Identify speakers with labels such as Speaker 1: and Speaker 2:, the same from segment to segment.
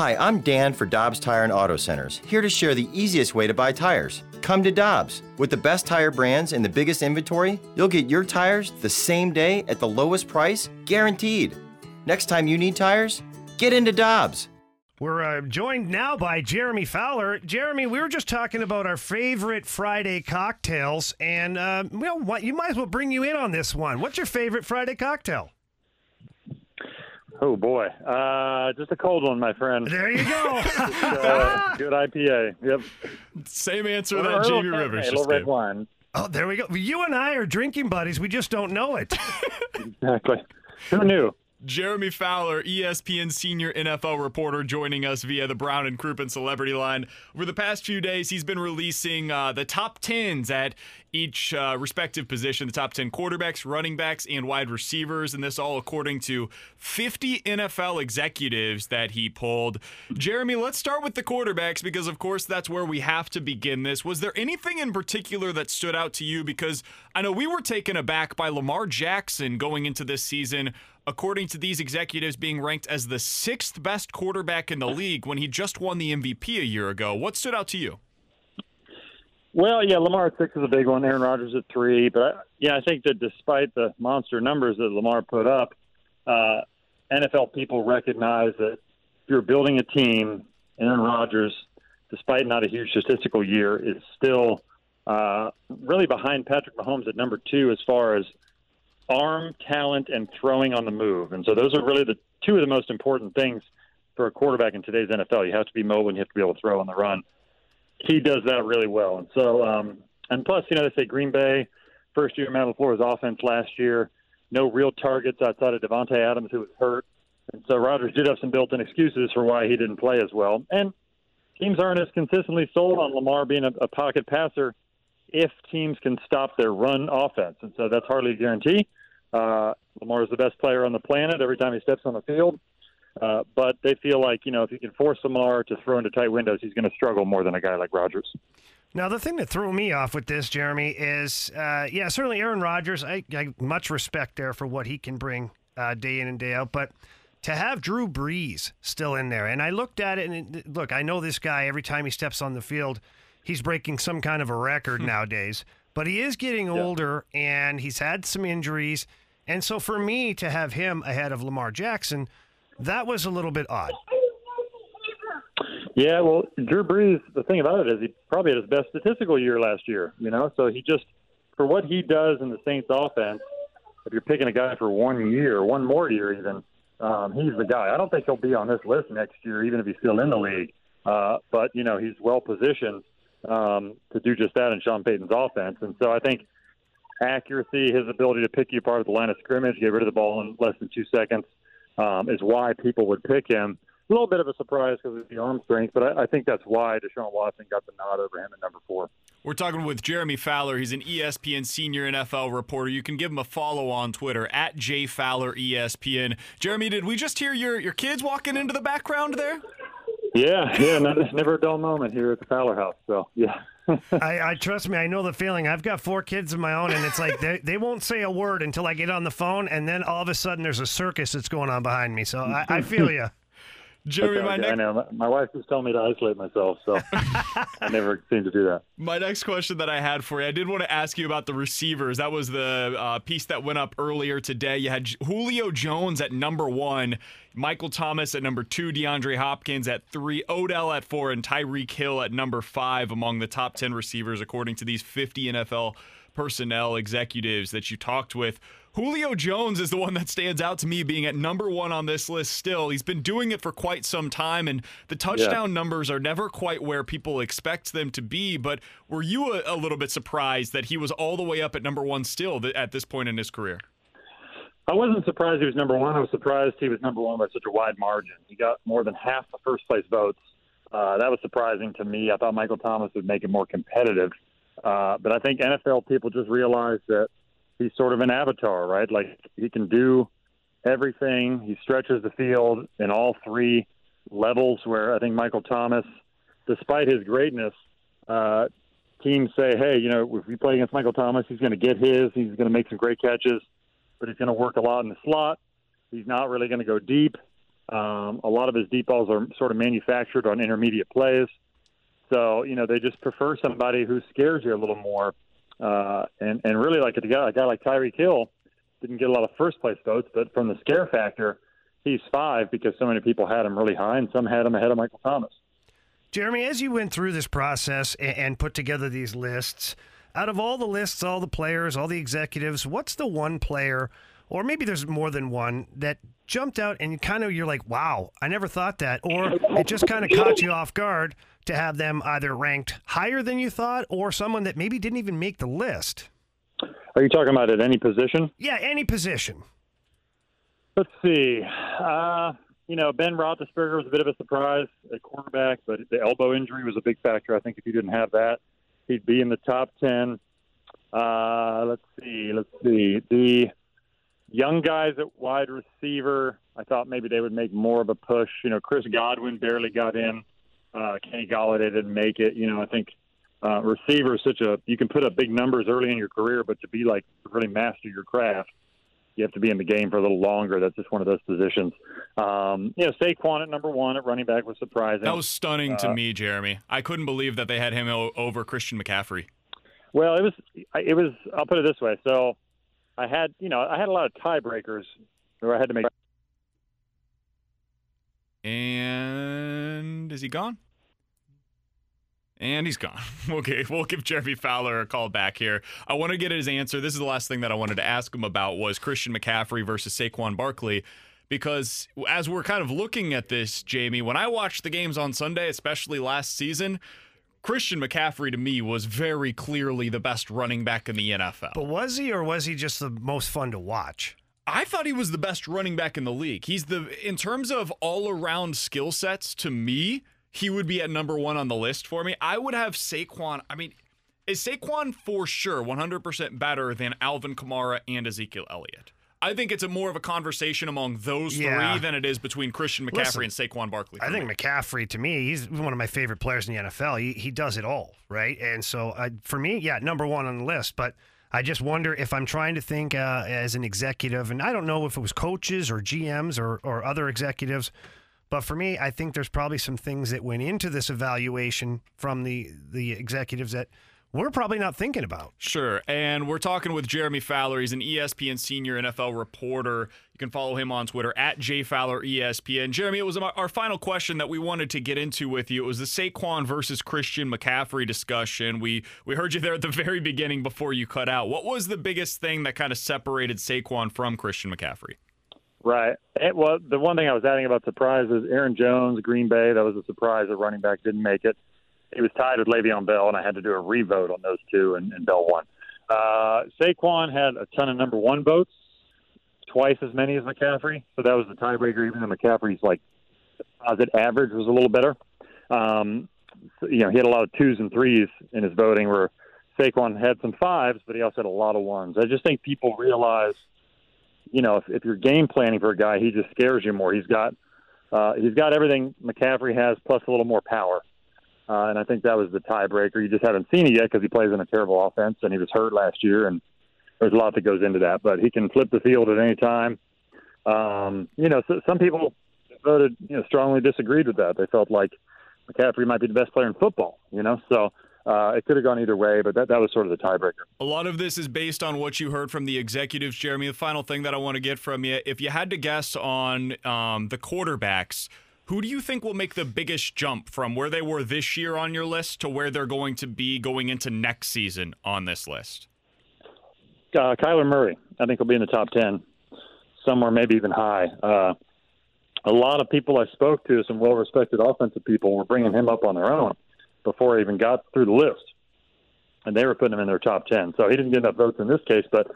Speaker 1: Hi, I'm Dan for Dobbs Tire and Auto Centers, here to share the easiest way to buy tires. Come to Dobbs. With the best tire brands and the biggest inventory, you'll get your tires the same day at the lowest price, guaranteed. Next time you need tires, get into Dobbs.
Speaker 2: We're uh, joined now by Jeremy Fowler. Jeremy, we were just talking about our favorite Friday cocktails, and uh, well, what, you might as well bring you in on this one. What's your favorite Friday cocktail?
Speaker 3: Oh boy, uh, just a cold one, my friend.
Speaker 2: There you go.
Speaker 3: Just, uh, good IPA. Yep.
Speaker 4: Same answer
Speaker 3: Or-
Speaker 4: that
Speaker 3: or
Speaker 4: Jamie Rivers
Speaker 3: Cabernet, a
Speaker 4: just
Speaker 3: little red
Speaker 4: gave.
Speaker 3: wine.
Speaker 2: Oh, there we go. You and I are drinking buddies. We just don't know it.
Speaker 3: Exactly. Who knew?
Speaker 4: Jeremy Fowler, ESPN senior NFL reporter, joining us via the Brown and Crouppen Celebrity Line. Over the past few days, he's been releasing uh, the top tens at each uh, respective position the top 10 quarterbacks, running backs, and wide receivers. And this all according to 50 NFL executives that he pulled. Jeremy, let's start with the quarterbacks because, of course, that's where we have to begin this. Was there anything in particular that stood out to you? Because I know we were taken aback by Lamar Jackson going into this season according to these executives, being ranked as the sixth best quarterback in the league when he just won the MVP a year ago. What stood out to you?
Speaker 3: Well, yeah, Lamar six is a big one. Aaron Rodgers at three, but I, yeah, I think that despite the monster numbers that Lamar put up, uh, NFL people recognize that if you're building a team, Aaron Rodgers, despite not a huge statistical year, is still uh, really behind Patrick Mahomes at number two as far as arm talent and throwing on the move. And so those are really the two of the most important things for a quarterback in today's NFL. You have to be mobile and you have to be able to throw on the run. He does that really well. And so, um, and plus, you know, they say Green Bay, first year Matt LaFleur's offense last year, no real targets outside of Davante Adams, who was hurt. And so Rodgers did have some built in excuses for why he didn't play as well. And teams aren't as consistently sold on Lamar being a, a pocket passer if teams can stop their run offense. And so that's hardly a guarantee. Uh, Lamar is the best player on the planet every time he steps on the field. Uh, but they feel like, you know, if you can force Lamar to throw into tight windows, he's going to struggle more than a guy like Rodgers.
Speaker 2: Now, the thing that threw me off with this, Jeremy, is uh, yeah, certainly Aaron Rodgers. I, I much respect there for what he can bring uh, day in and day out, but to have Drew Brees still in there, and I looked at it and it, look, I know this guy. Every time he steps on the field, he's breaking some kind of a record nowadays. But he is getting older, and he's had some injuries, and so for me to have him ahead of Lamar Jackson, that was a little bit odd.
Speaker 3: Yeah, well, Drew Brees, the thing about it is he probably had his best statistical year last year, you know, so he just, for what he does in the Saints offense, if you're picking a guy for one year, one more year even, um, he's the guy. I don't think he'll be on this list next year, even if he's still in the league. Uh, but, you know, he's well positioned um, to do just that in Sean Payton's offense. And so I think accuracy, his ability to pick you apart at the line of scrimmage, get rid of the ball in less than two seconds, um, is why people would pick him. A little bit of a surprise because of the arm strength, but I, I think that's why Deshaun Watson got the nod over him at number four.
Speaker 4: We're talking with Jeremy Fowler. He's an ESPN senior NFL reporter. You can give him a follow on Twitter at JFowlerESPN. Jeremy, did we just hear your, your kids walking into the background there?
Speaker 3: Yeah, yeah, no, there's never a dull moment here at the Fowler house. So, yeah.
Speaker 2: I, I trust me. I know the feeling. I've got four kids of my own, and it's like they, they won't say a word until I get on the phone, and then all of a sudden there's a circus that's going on behind me. So I, I feel you.
Speaker 4: Jeremy, my
Speaker 3: Okay, I know. My, wife just told me to isolate myself, so I never seem to do that.
Speaker 4: my next question that I had for you, I did want to ask you about the receivers. That was the uh, piece that went up earlier today. You had Julio Jones at number one, Michael Thomas at number two, DeAndre Hopkins at three, Odell at four, and Tyreek Hill at number five among the top 10 receivers, according to these 50 NFL personnel executives that you talked with. Julio Jones is the one that stands out to me being at number one on this list still. He's been doing it for quite some time, and the touchdown yeah. numbers are never quite where people expect them to be. But were you a, a, little bit surprised that he was all the way up at number one still at this point in his career?
Speaker 3: I wasn't surprised he was number one. I was surprised he was number one by such a wide margin. He got more than half the first place votes. Uh, that was surprising to me. I thought Michael Thomas would make it more competitive. Uh, but I think NFL people just realized that he's sort of an avatar, right? Like he can do everything. He stretches the field in all three levels. Where I think Michael Thomas, despite his greatness, uh, teams say, "Hey, you know, if we play against Michael Thomas, he's going to get his. He's going to make some great catches, but he's going to work a lot in the slot. He's not really going to go deep. Um, a lot of his deep balls are sort of manufactured on intermediate plays. So, you know, they just prefer somebody who scares you a little more." Uh, and and really like a guy, a guy like Tyreek Hill didn't get a lot of first place votes, but from the scare factor, he's five because so many people had him really high, and some had him ahead of Michael Thomas.
Speaker 2: Jeremy, as you went through this process and put together these lists, out of all the lists, all the players, all the executives, what's the one player, or maybe there's more than one, that jumped out and kind of you're like, wow, I never thought that, or it just kind of caught you off guard to have them either ranked higher than you thought or someone that maybe didn't even make the list?
Speaker 3: Are you talking about at any position?
Speaker 2: Yeah, any position.
Speaker 3: Let's see. Uh, you know, Ben Roethlisberger was a bit of a surprise at quarterback, but the elbow injury was a big factor. I think if he didn't have that, he'd be in the top ten. Uh, let's see. Let's see. The young guys at wide receiver, I thought maybe they would make more of a push. You know, Chris Godwin barely got in. Uh, Kenny Golladay didn't make it. You know, I think uh, receiver is such a you can put up big numbers early in your career, but to be like really master your craft, you have to be in the game for a little longer. That's just one of those positions. Um, you know, Saquon at number one at running back was surprising.
Speaker 4: That was stunning uh, to me, Jeremy. I couldn't believe that they had him o- over Christian McCaffrey.
Speaker 3: Well, it was it was. I'll put it this way. So, I had you know I had a lot of tiebreakers where I had to make
Speaker 4: and is he gone? And he's gone. Okay, we'll give Jeremy Fowler a call back here. I want to get his answer. This is the last thing that I wanted to ask him about was Christian McCaffrey versus Saquon Barkley. Because as we're kind of looking at this, Jamie, when I watched the games on Sunday, especially last season, Christian McCaffrey to me was very clearly the best running back in the NFL.
Speaker 2: But was he, or was he just the most fun to watch?
Speaker 4: I thought he was the best running back in the league. He's the in terms of all around skill sets to me, he would be at number 1 on the list for me. I would have Saquon. I mean, is Saquon for sure 100% better than Alvin Kamara and Ezekiel Elliott? I think it's a more of a conversation among those yeah. three than it is between Christian McCaffrey Listen, and Saquon Barkley.
Speaker 2: I think
Speaker 4: me.
Speaker 2: McCaffrey, to me, he's one of my favorite players in the NFL. He, he does it all, right? And so uh, for me, yeah, number one on the list. But I just wonder if I'm trying to think uh, as an executive, and I don't know if it was coaches or GMs or, or other executives, but for me, I think there's probably some things that went into this evaluation from the the executives that we're probably not thinking about.
Speaker 4: Sure. And we're talking with Jeremy Fowler. He's an ESPN senior NFL reporter. You can follow him on Twitter at JFowlerESPN. Jeremy, it was our final question that we wanted to get into with you. It was the Saquon versus Christian McCaffrey discussion. We we heard you there at the very beginning before you cut out. What was the biggest thing that kind of separated Saquon from Christian McCaffrey?
Speaker 3: Right. It, well, the one thing I was adding about surprise is Aaron Jones, Green Bay. That was a surprise. The running back didn't make it he was tied with Le'Veon Bell, and I had to do a revote on those two, and, and Bell won. Uh, Saquon had a ton of number one votes, twice as many as McCaffrey, so that was the tiebreaker. Even though McCaffrey's like composite average was a little better, um, so, you know, he had a lot of twos and threes in his voting, where Saquon had some fives, but he also had a lot of ones. I just think people realize, you know, if, if you're game planning for a guy, he just scares you more. He's got uh, he's got everything McCaffrey has, plus a little more power. Uh, and I think that was the tiebreaker. You just haven't seen it yet because he plays in a terrible offense, and he was hurt last year, and there's a lot that goes into that. But he can flip the field at any time. Um, you know, so, some people voted, you know, strongly disagreed with that. They felt like McCaffrey might be the best player in football. You know, so uh, it could have gone either way, but that, that was sort of the tiebreaker.
Speaker 4: A lot of this is based on what you heard from the executives, Jeremy. The final thing that I want to get from you, if you had to guess on um, the quarterbacks who do you think will make the biggest jump from where they were this year on your list to where they're going to be going into next season on this list?
Speaker 3: uh, Kyler Murray. I think he'll be in the top ten, somewhere maybe even high. Uh, a lot of people I spoke to, some well-respected offensive people, were bringing him up on their own before he even got through the list, and they were putting him in their top ten. So he didn't get enough votes in this case, but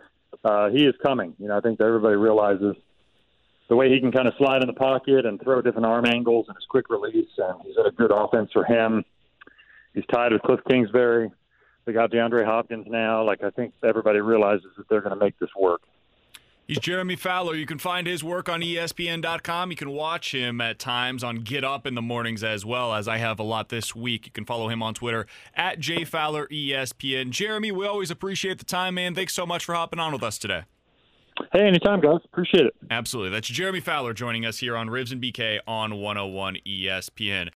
Speaker 3: uh, he is coming. You know, I think everybody realizes the way he can kind of slide in the pocket and throw different arm angles and his quick release, and he's had a good offense for him. He's tied with Cliff Kingsbury. They got DeAndre Hopkins now. Like I think everybody realizes that they're going to make this work.
Speaker 4: He's Jeremy Fowler. You can find his work on ESPN.com. You can watch him at times on Get Up in the mornings as well, as I have a lot this week. You can follow him on Twitter at JFowlerESPN. Jeremy, we always appreciate the time, man. Thanks so much for hopping on with us today.
Speaker 3: Hey, anytime, guys. Appreciate it.
Speaker 4: Absolutely. That's Jeremy Fowler joining us here on Ribs and BK on 101 ESPN.